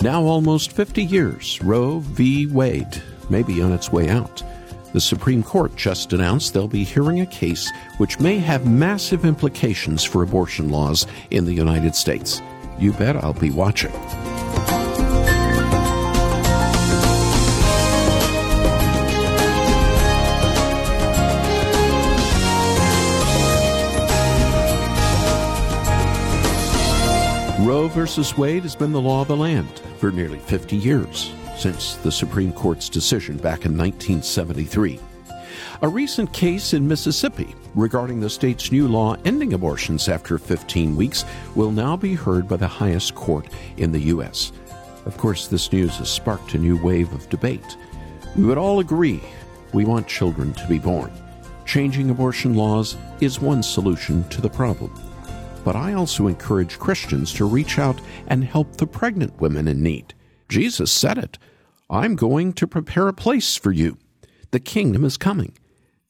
Now almost 50 years, Roe v. Wade may be on its way out. The Supreme Court just announced they'll be hearing a case which may have massive implications for abortion laws in the United States. You bet I'll be watching. Roe v. Wade has been the law of the land for nearly 50 years, since the Supreme Court's decision back in 1973. A recent case in Mississippi regarding the state's new law ending abortions after 15 weeks will now be heard by the highest court in the U.S. Of course, this news has sparked a new wave of debate. We would all agree we want children to be born. Changing abortion laws is one solution to the problem but I also encourage Christians to reach out and help the pregnant women in need. Jesus said it I'm going to prepare a place for you. The kingdom is coming.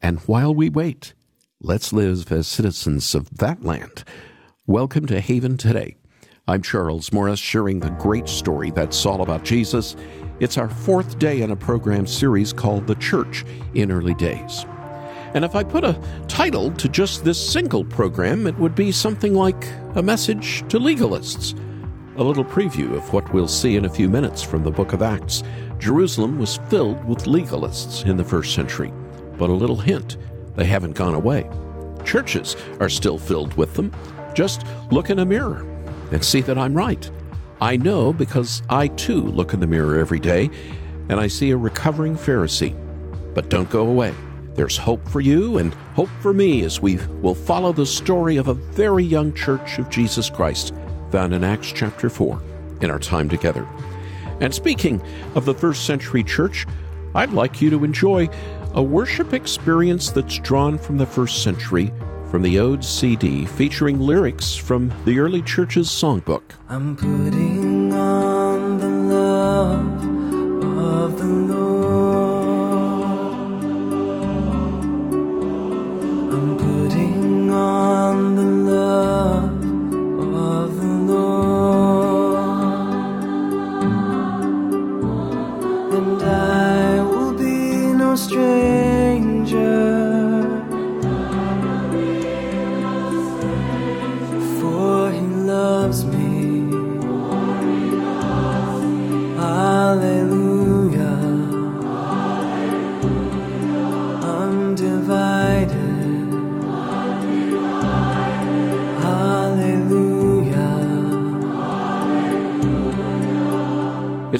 And while we wait, let's live as citizens of that land. Welcome to Haven Today. I'm Charles Morris, sharing the great story that's all about Jesus. It's our fourth day in a program series called The Church in Early Days. And if I put a title to just this single program, it would be something like A Message to Legalists. A little preview of what we'll see in a few minutes from the book of Acts. Jerusalem was filled with legalists in the first century, but a little hint they haven't gone away. Churches are still filled with them. Just look in a mirror and see that I'm right. I know because I too look in the mirror every day and I see a recovering Pharisee. But don't go away. There's hope for you and hope for me as we will follow the story of a very young church of Jesus Christ found in Acts chapter 4 in our time together. And speaking of the first century church, I'd like you to enjoy a worship experience that's drawn from the first century from the Ode CD featuring lyrics from the early church's songbook. I'm putting be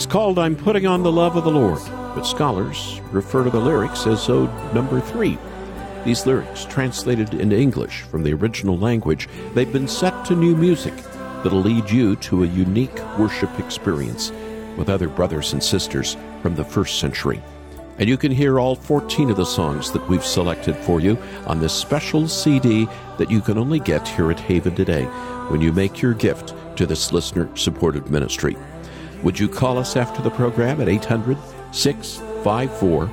called I'm Putting on the Love of the Lord, but scholars refer to the lyrics as Ode number three. These lyrics, translated into English from the original language, they've been set to new music that'll lead you to a unique worship experience with other brothers and sisters from the first century. And you can hear all 14 of the songs that we've selected for you on this special CD that you can only get here at Haven today when you make your gift to this listener supported ministry. Would you call us after the program at 800 654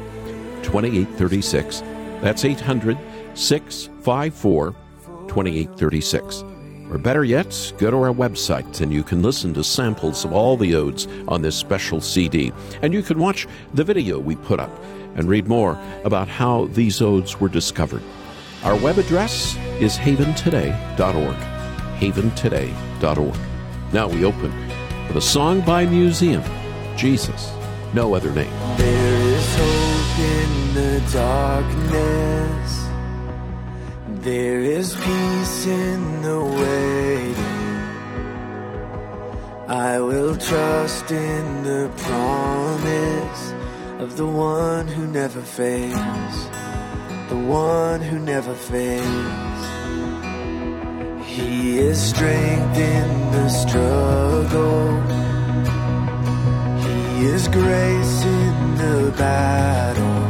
2836? That's 800 654 2836. Or better yet, go to our website and you can listen to samples of all the odes on this special CD. And you can watch the video we put up and read more about how these odes were discovered. Our web address is haventoday.org. Haventoday.org. Now we open with a song by Museum Jesus, no other name. There is hope in the darkness. There is peace in the waiting. I will trust in the promise of the one who never fails. The one who never fails. He is strength in the struggle. He is grace in the battle.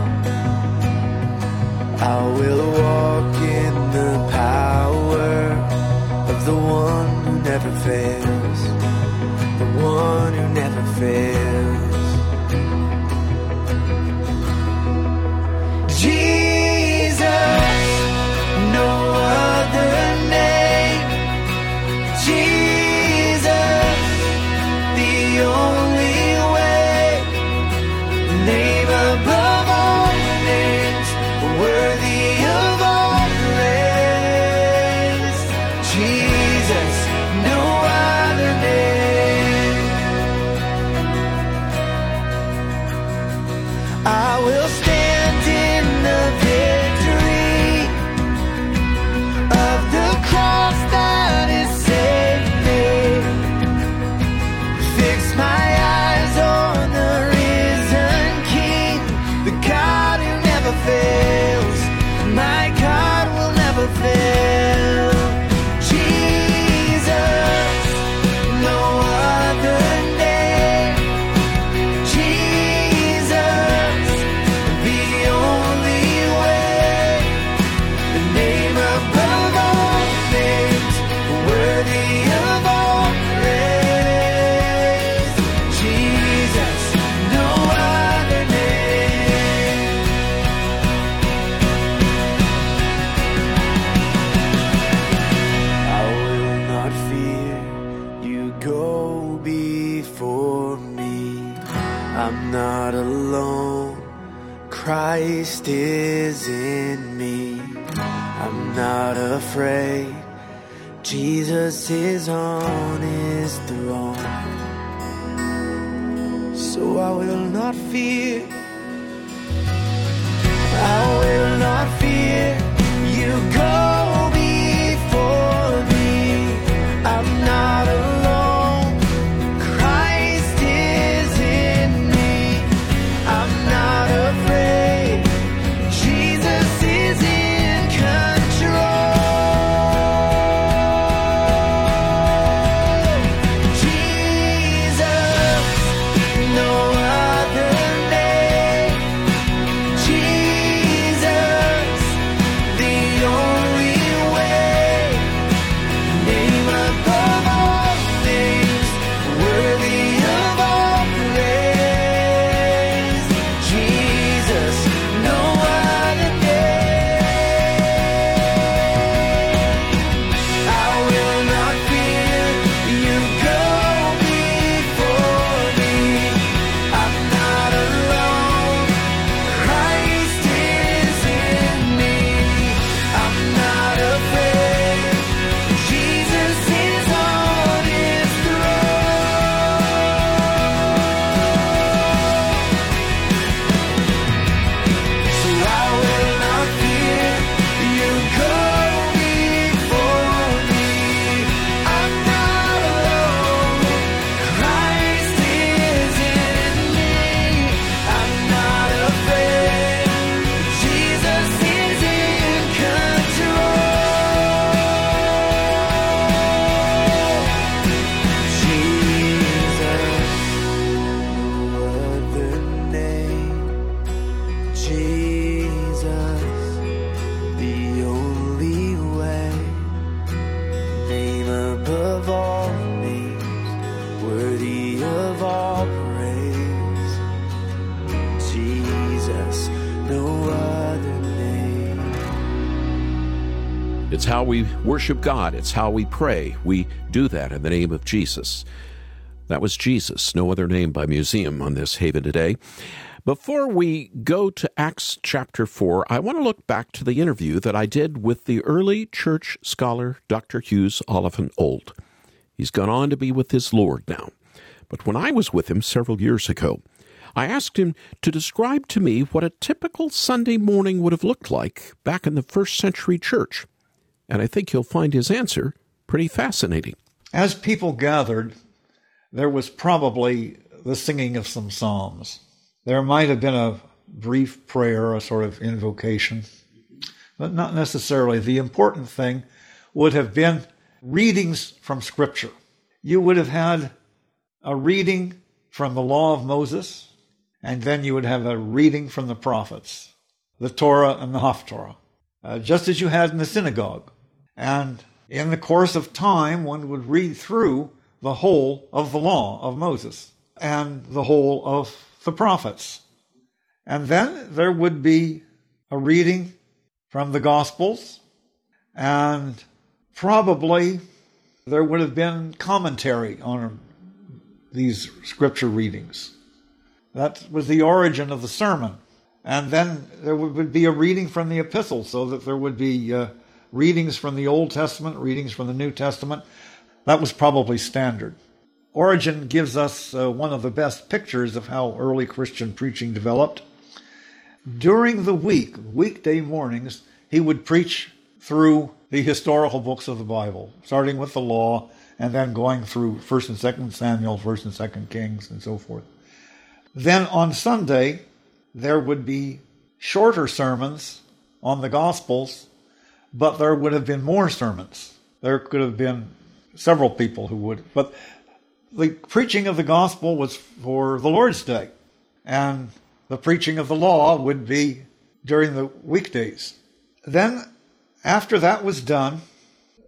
I will walk in the power of the one who never fails. The one who never fails. Jesus is on his throne. So I will not fear. It's how we worship God. It's how we pray. We do that in the name of Jesus. That was Jesus, no other name by Museum on this Haven today. Before we go to Acts chapter 4, I want to look back to the interview that I did with the early church scholar Dr. Hughes Oliphant Old. He's gone on to be with his Lord now. But when I was with him several years ago, I asked him to describe to me what a typical Sunday morning would have looked like back in the first century church. And I think you'll find his answer pretty fascinating. As people gathered, there was probably the singing of some psalms. There might have been a brief prayer, a sort of invocation, but not necessarily. The important thing would have been readings from Scripture. You would have had a reading from the law of Moses, and then you would have a reading from the prophets, the Torah and the Haftorah, uh, just as you had in the synagogue. And in the course of time, one would read through the whole of the law of Moses and the whole of the prophets. And then there would be a reading from the Gospels, and probably there would have been commentary on these scripture readings. That was the origin of the sermon. And then there would be a reading from the epistles, so that there would be uh, readings from the Old Testament, readings from the New Testament. That was probably standard. Origen gives us uh, one of the best pictures of how early Christian preaching developed. During the week, weekday mornings, he would preach through the historical books of the Bible, starting with the law and then going through 1st and 2nd Samuel, 1st and 2nd Kings, and so forth. Then on Sunday, there would be shorter sermons on the Gospels, but there would have been more sermons. There could have been several people who would, but the preaching of the gospel was for the Lord's Day, and the preaching of the law would be during the weekdays. Then, after that was done,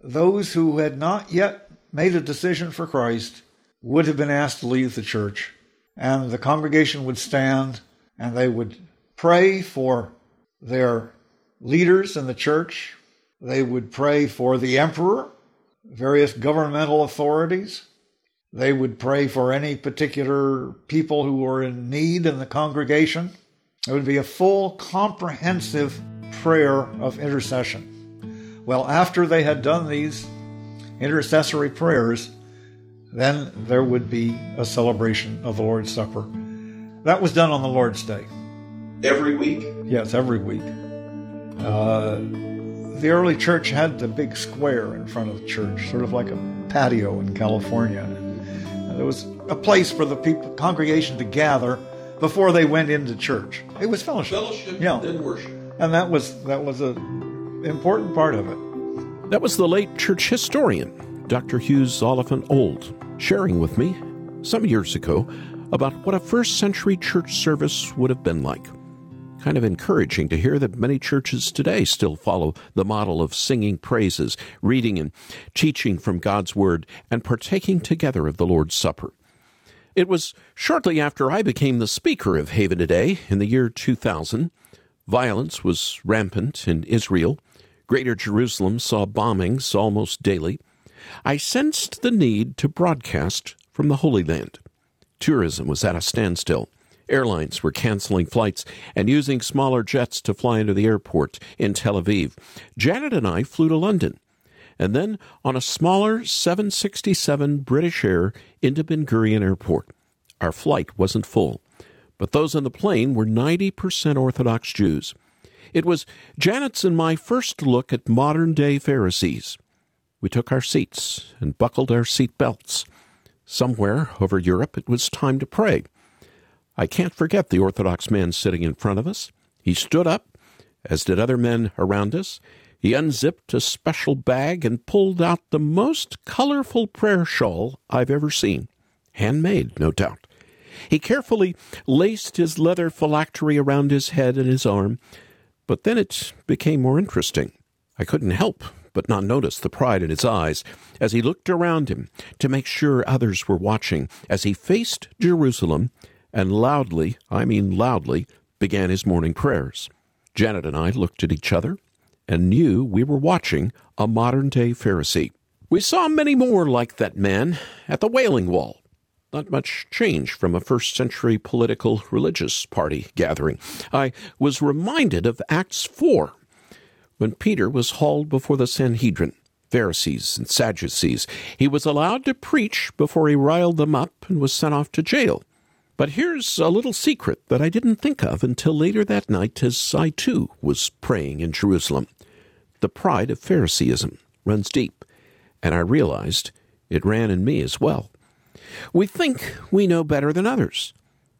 those who had not yet made a decision for Christ would have been asked to leave the church, and the congregation would stand and they would pray for their leaders in the church. They would pray for the emperor, various governmental authorities, They would pray for any particular people who were in need in the congregation. It would be a full, comprehensive prayer of intercession. Well, after they had done these intercessory prayers, then there would be a celebration of the Lord's Supper. That was done on the Lord's Day. Every week? Yes, every week. Uh, the early church had the big square in front of the church, sort of like a patio in California. There was a place for the people, congregation to gather before they went into church. It was fellowship. Fellowship, yeah. then worship. And that was that was an important part of it. That was the late church historian, Dr. Hughes Oliphant Old, sharing with me some years ago about what a first century church service would have been like. Kind of encouraging to hear that many churches today still follow the model of singing praises, reading and teaching from God's Word, and partaking together of the Lord's Supper. It was shortly after I became the speaker of Haven Today in the year 2000. Violence was rampant in Israel. Greater Jerusalem saw bombings almost daily. I sensed the need to broadcast from the Holy Land. Tourism was at a standstill. Airlines were canceling flights and using smaller jets to fly into the airport in Tel Aviv. Janet and I flew to London, and then on a smaller 767 British Air into Ben Gurion Airport. Our flight wasn't full, but those on the plane were 90% Orthodox Jews. It was Janet's and my first look at modern day Pharisees. We took our seats and buckled our seat belts. Somewhere over Europe, it was time to pray. I can't forget the Orthodox man sitting in front of us. He stood up, as did other men around us. He unzipped a special bag and pulled out the most colorful prayer shawl I've ever seen. Handmade, no doubt. He carefully laced his leather phylactery around his head and his arm, but then it became more interesting. I couldn't help but not notice the pride in his eyes as he looked around him to make sure others were watching as he faced Jerusalem and loudly, I mean loudly, began his morning prayers. Janet and I looked at each other and knew we were watching a modern day Pharisee. We saw many more like that man at the Wailing Wall. Not much change from a first century political religious party gathering. I was reminded of Acts 4 when Peter was hauled before the Sanhedrin, Pharisees and Sadducees, he was allowed to preach before he riled them up and was sent off to jail. But here's a little secret that I didn't think of until later that night as I too was praying in Jerusalem. The pride of Phariseeism runs deep, and I realized it ran in me as well. We think we know better than others.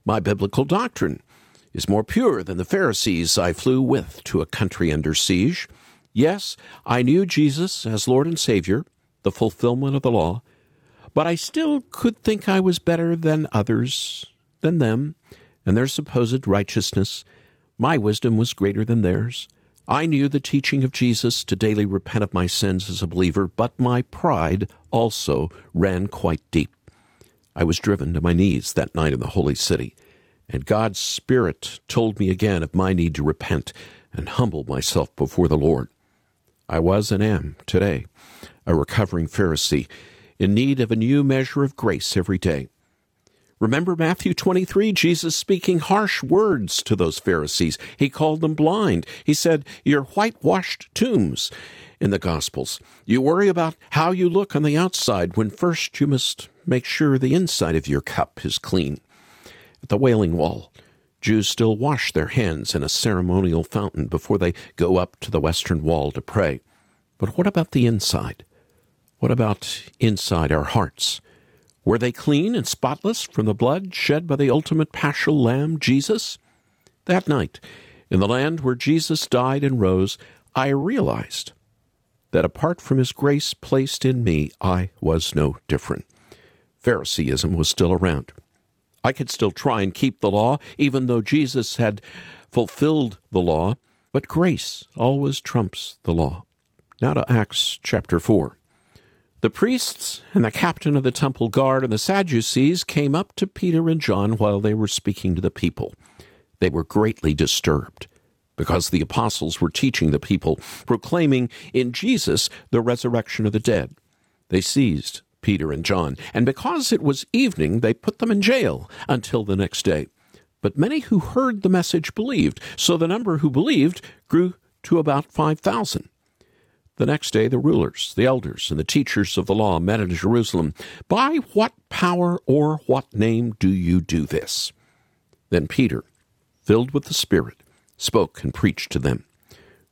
My biblical doctrine is more pure than the Pharisees I flew with to a country under siege. Yes, I knew Jesus as Lord and Savior, the fulfillment of the law, but I still could think I was better than others, than them, and their supposed righteousness. My wisdom was greater than theirs. I knew the teaching of Jesus to daily repent of my sins as a believer, but my pride also ran quite deep. I was driven to my knees that night in the holy city. And God's Spirit told me again of my need to repent and humble myself before the Lord. I was and am today a recovering Pharisee in need of a new measure of grace every day. Remember Matthew 23, Jesus speaking harsh words to those Pharisees. He called them blind. He said, You're whitewashed tombs in the Gospels. You worry about how you look on the outside when first you must make sure the inside of your cup is clean at the Wailing Wall. Jews still wash their hands in a ceremonial fountain before they go up to the Western Wall to pray. But what about the inside? What about inside our hearts? Were they clean and spotless from the blood shed by the ultimate paschal lamb, Jesus? That night, in the land where Jesus died and rose, I realized that apart from his grace placed in me, I was no different. Phariseeism was still around. I could still try and keep the law, even though Jesus had fulfilled the law, but grace always trumps the law. Now to Acts chapter 4. The priests and the captain of the temple guard and the Sadducees came up to Peter and John while they were speaking to the people. They were greatly disturbed because the apostles were teaching the people, proclaiming in Jesus the resurrection of the dead. They seized Peter and John, and because it was evening, they put them in jail until the next day. But many who heard the message believed, so the number who believed grew to about 5,000. The next day, the rulers, the elders, and the teachers of the law met in Jerusalem. By what power or what name do you do this? Then Peter, filled with the Spirit, spoke and preached to them.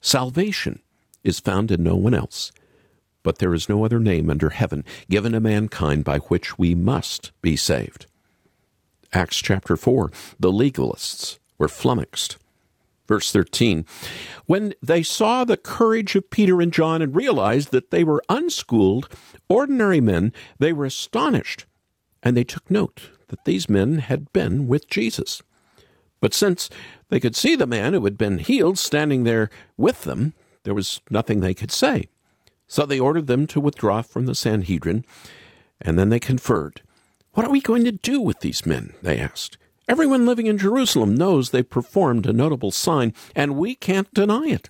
Salvation is found in no one else, but there is no other name under heaven given to mankind by which we must be saved. Acts chapter 4 The legalists were flummoxed. Verse 13 When they saw the courage of Peter and John and realized that they were unschooled, ordinary men, they were astonished, and they took note that these men had been with Jesus. But since they could see the man who had been healed standing there with them, there was nothing they could say. So they ordered them to withdraw from the Sanhedrin, and then they conferred. What are we going to do with these men? They asked. Everyone living in Jerusalem knows they performed a notable sign, and we can't deny it.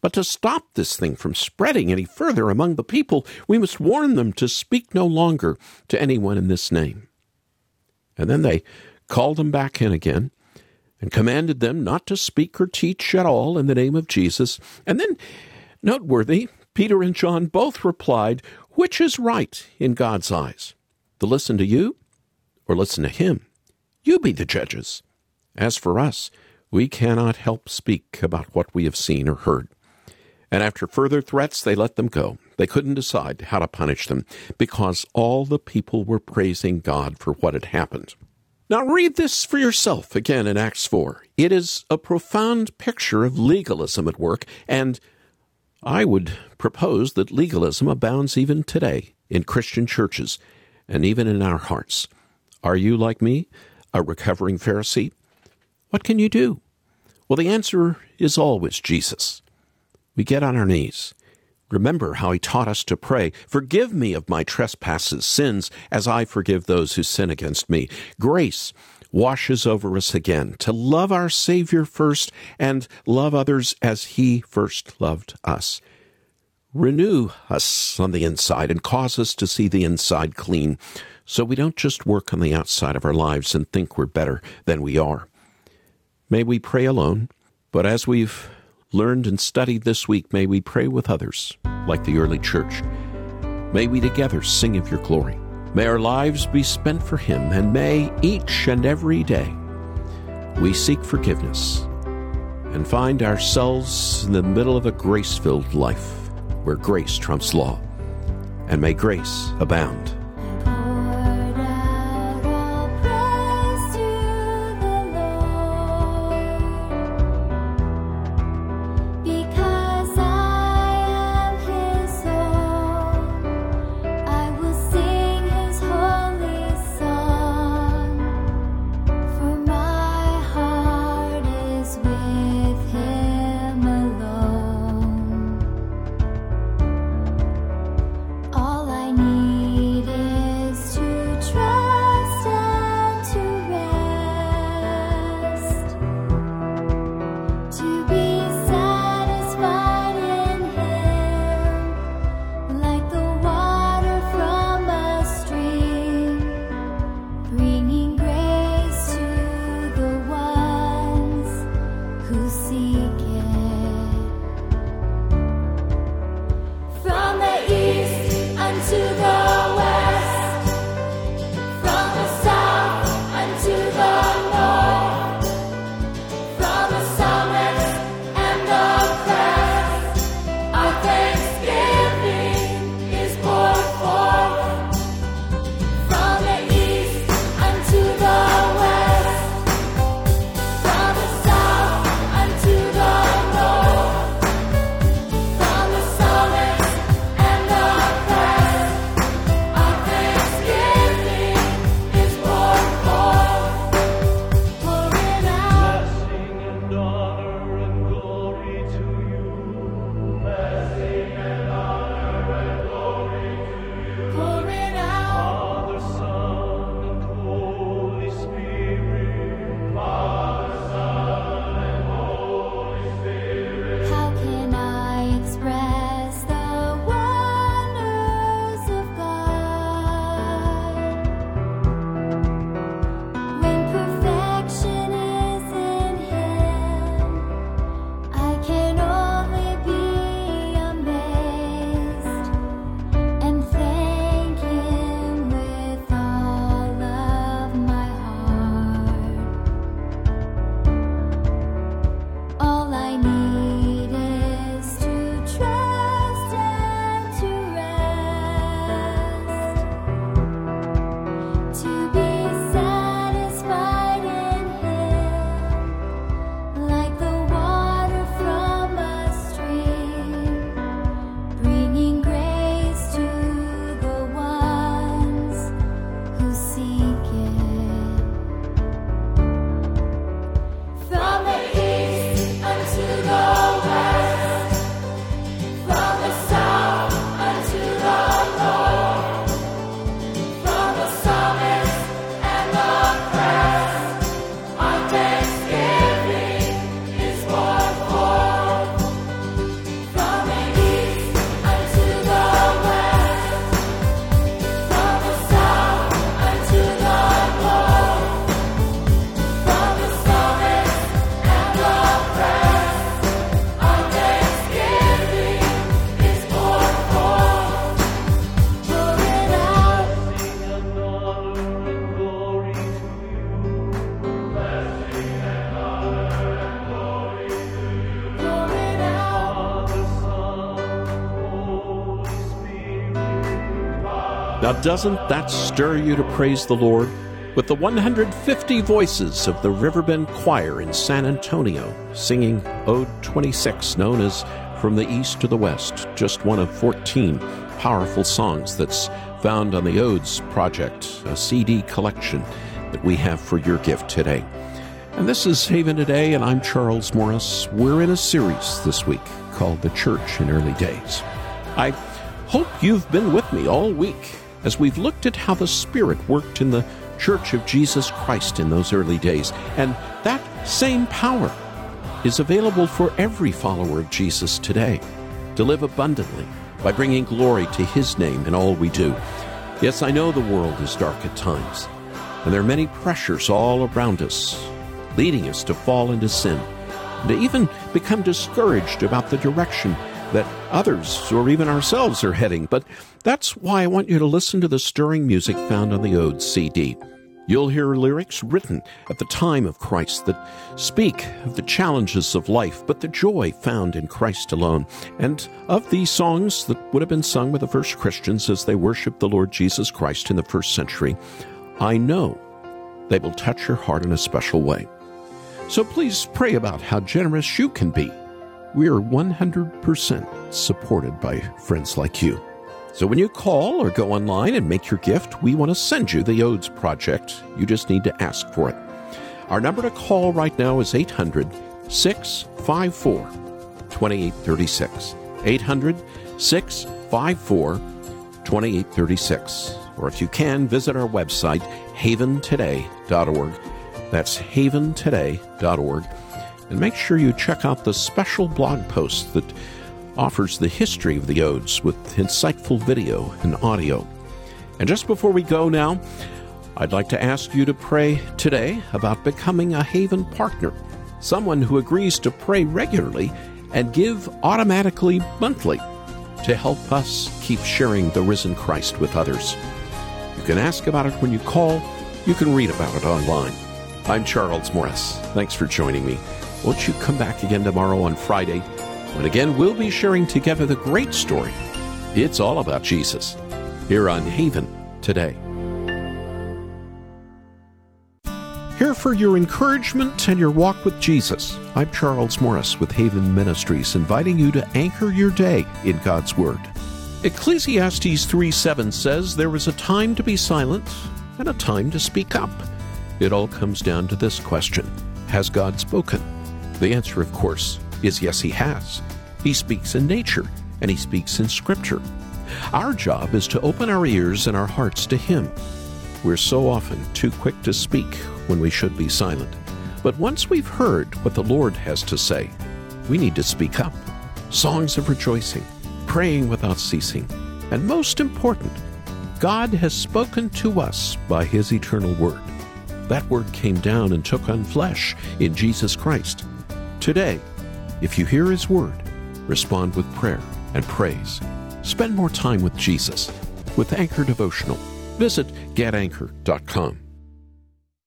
But to stop this thing from spreading any further among the people, we must warn them to speak no longer to anyone in this name. And then they called them back in again and commanded them not to speak or teach at all in the name of Jesus. And then, noteworthy, Peter and John both replied, Which is right in God's eyes? To listen to you or listen to him? You be the judges. As for us, we cannot help speak about what we have seen or heard. And after further threats, they let them go. They couldn't decide how to punish them because all the people were praising God for what had happened. Now, read this for yourself again in Acts 4. It is a profound picture of legalism at work, and I would propose that legalism abounds even today in Christian churches and even in our hearts. Are you like me? a recovering Pharisee? What can you do? Well, the answer is always Jesus. We get on our knees. Remember how he taught us to pray, Forgive me of my trespasses, sins, as I forgive those who sin against me. Grace washes over us again to love our Savior first and love others as he first loved us. Renew us on the inside and cause us to see the inside clean so we don't just work on the outside of our lives and think we're better than we are. May we pray alone, but as we've learned and studied this week, may we pray with others, like the early church. May we together sing of your glory. May our lives be spent for Him, and may each and every day we seek forgiveness and find ourselves in the middle of a grace filled life where grace trumps law. And may grace abound doesn't that stir you to praise the Lord? With the 150 voices of the Riverbend Choir in San Antonio singing Ode 26, known as From the East to the West, just one of 14 powerful songs that's found on the Odes Project, a CD collection that we have for your gift today. And this is Haven Today, and I'm Charles Morris. We're in a series this week called The Church in Early Days. I hope you've been with me all week as we've looked at how the Spirit worked in the Church of Jesus Christ in those early days. And that same power is available for every follower of Jesus today to live abundantly by bringing glory to His name in all we do. Yes, I know the world is dark at times, and there are many pressures all around us, leading us to fall into sin, and to even become discouraged about the direction that others or even ourselves are heading. But that's why I want you to listen to the stirring music found on the Ode CD. You'll hear lyrics written at the time of Christ that speak of the challenges of life, but the joy found in Christ alone. And of these songs that would have been sung by the first Christians as they worshiped the Lord Jesus Christ in the first century, I know they will touch your heart in a special way. So please pray about how generous you can be. We are 100% supported by friends like you. So when you call or go online and make your gift, we want to send you the Odes Project. You just need to ask for it. Our number to call right now is 800 654 2836. 800 654 2836. Or if you can, visit our website, haventoday.org. That's haventoday.org. And make sure you check out the special blog post that offers the history of the odes with insightful video and audio. And just before we go now, I'd like to ask you to pray today about becoming a Haven partner, someone who agrees to pray regularly and give automatically monthly to help us keep sharing the risen Christ with others. You can ask about it when you call, you can read about it online. I'm Charles Morris. Thanks for joining me. Won't you come back again tomorrow on Friday? when again we'll be sharing together the great story. It's all about Jesus here on Haven today. Here for your encouragement and your walk with Jesus. I'm Charles Morris with Haven Ministries, inviting you to anchor your day in God's Word. Ecclesiastes 3 7 says, There is a time to be silent and a time to speak up. It all comes down to this question Has God spoken? The answer, of course, is yes, He has. He speaks in nature, and He speaks in Scripture. Our job is to open our ears and our hearts to Him. We're so often too quick to speak when we should be silent. But once we've heard what the Lord has to say, we need to speak up. Songs of rejoicing, praying without ceasing, and most important, God has spoken to us by His eternal Word. That Word came down and took on flesh in Jesus Christ. Today, if you hear His word, respond with prayer and praise. Spend more time with Jesus with Anchor Devotional. Visit getanchor.com.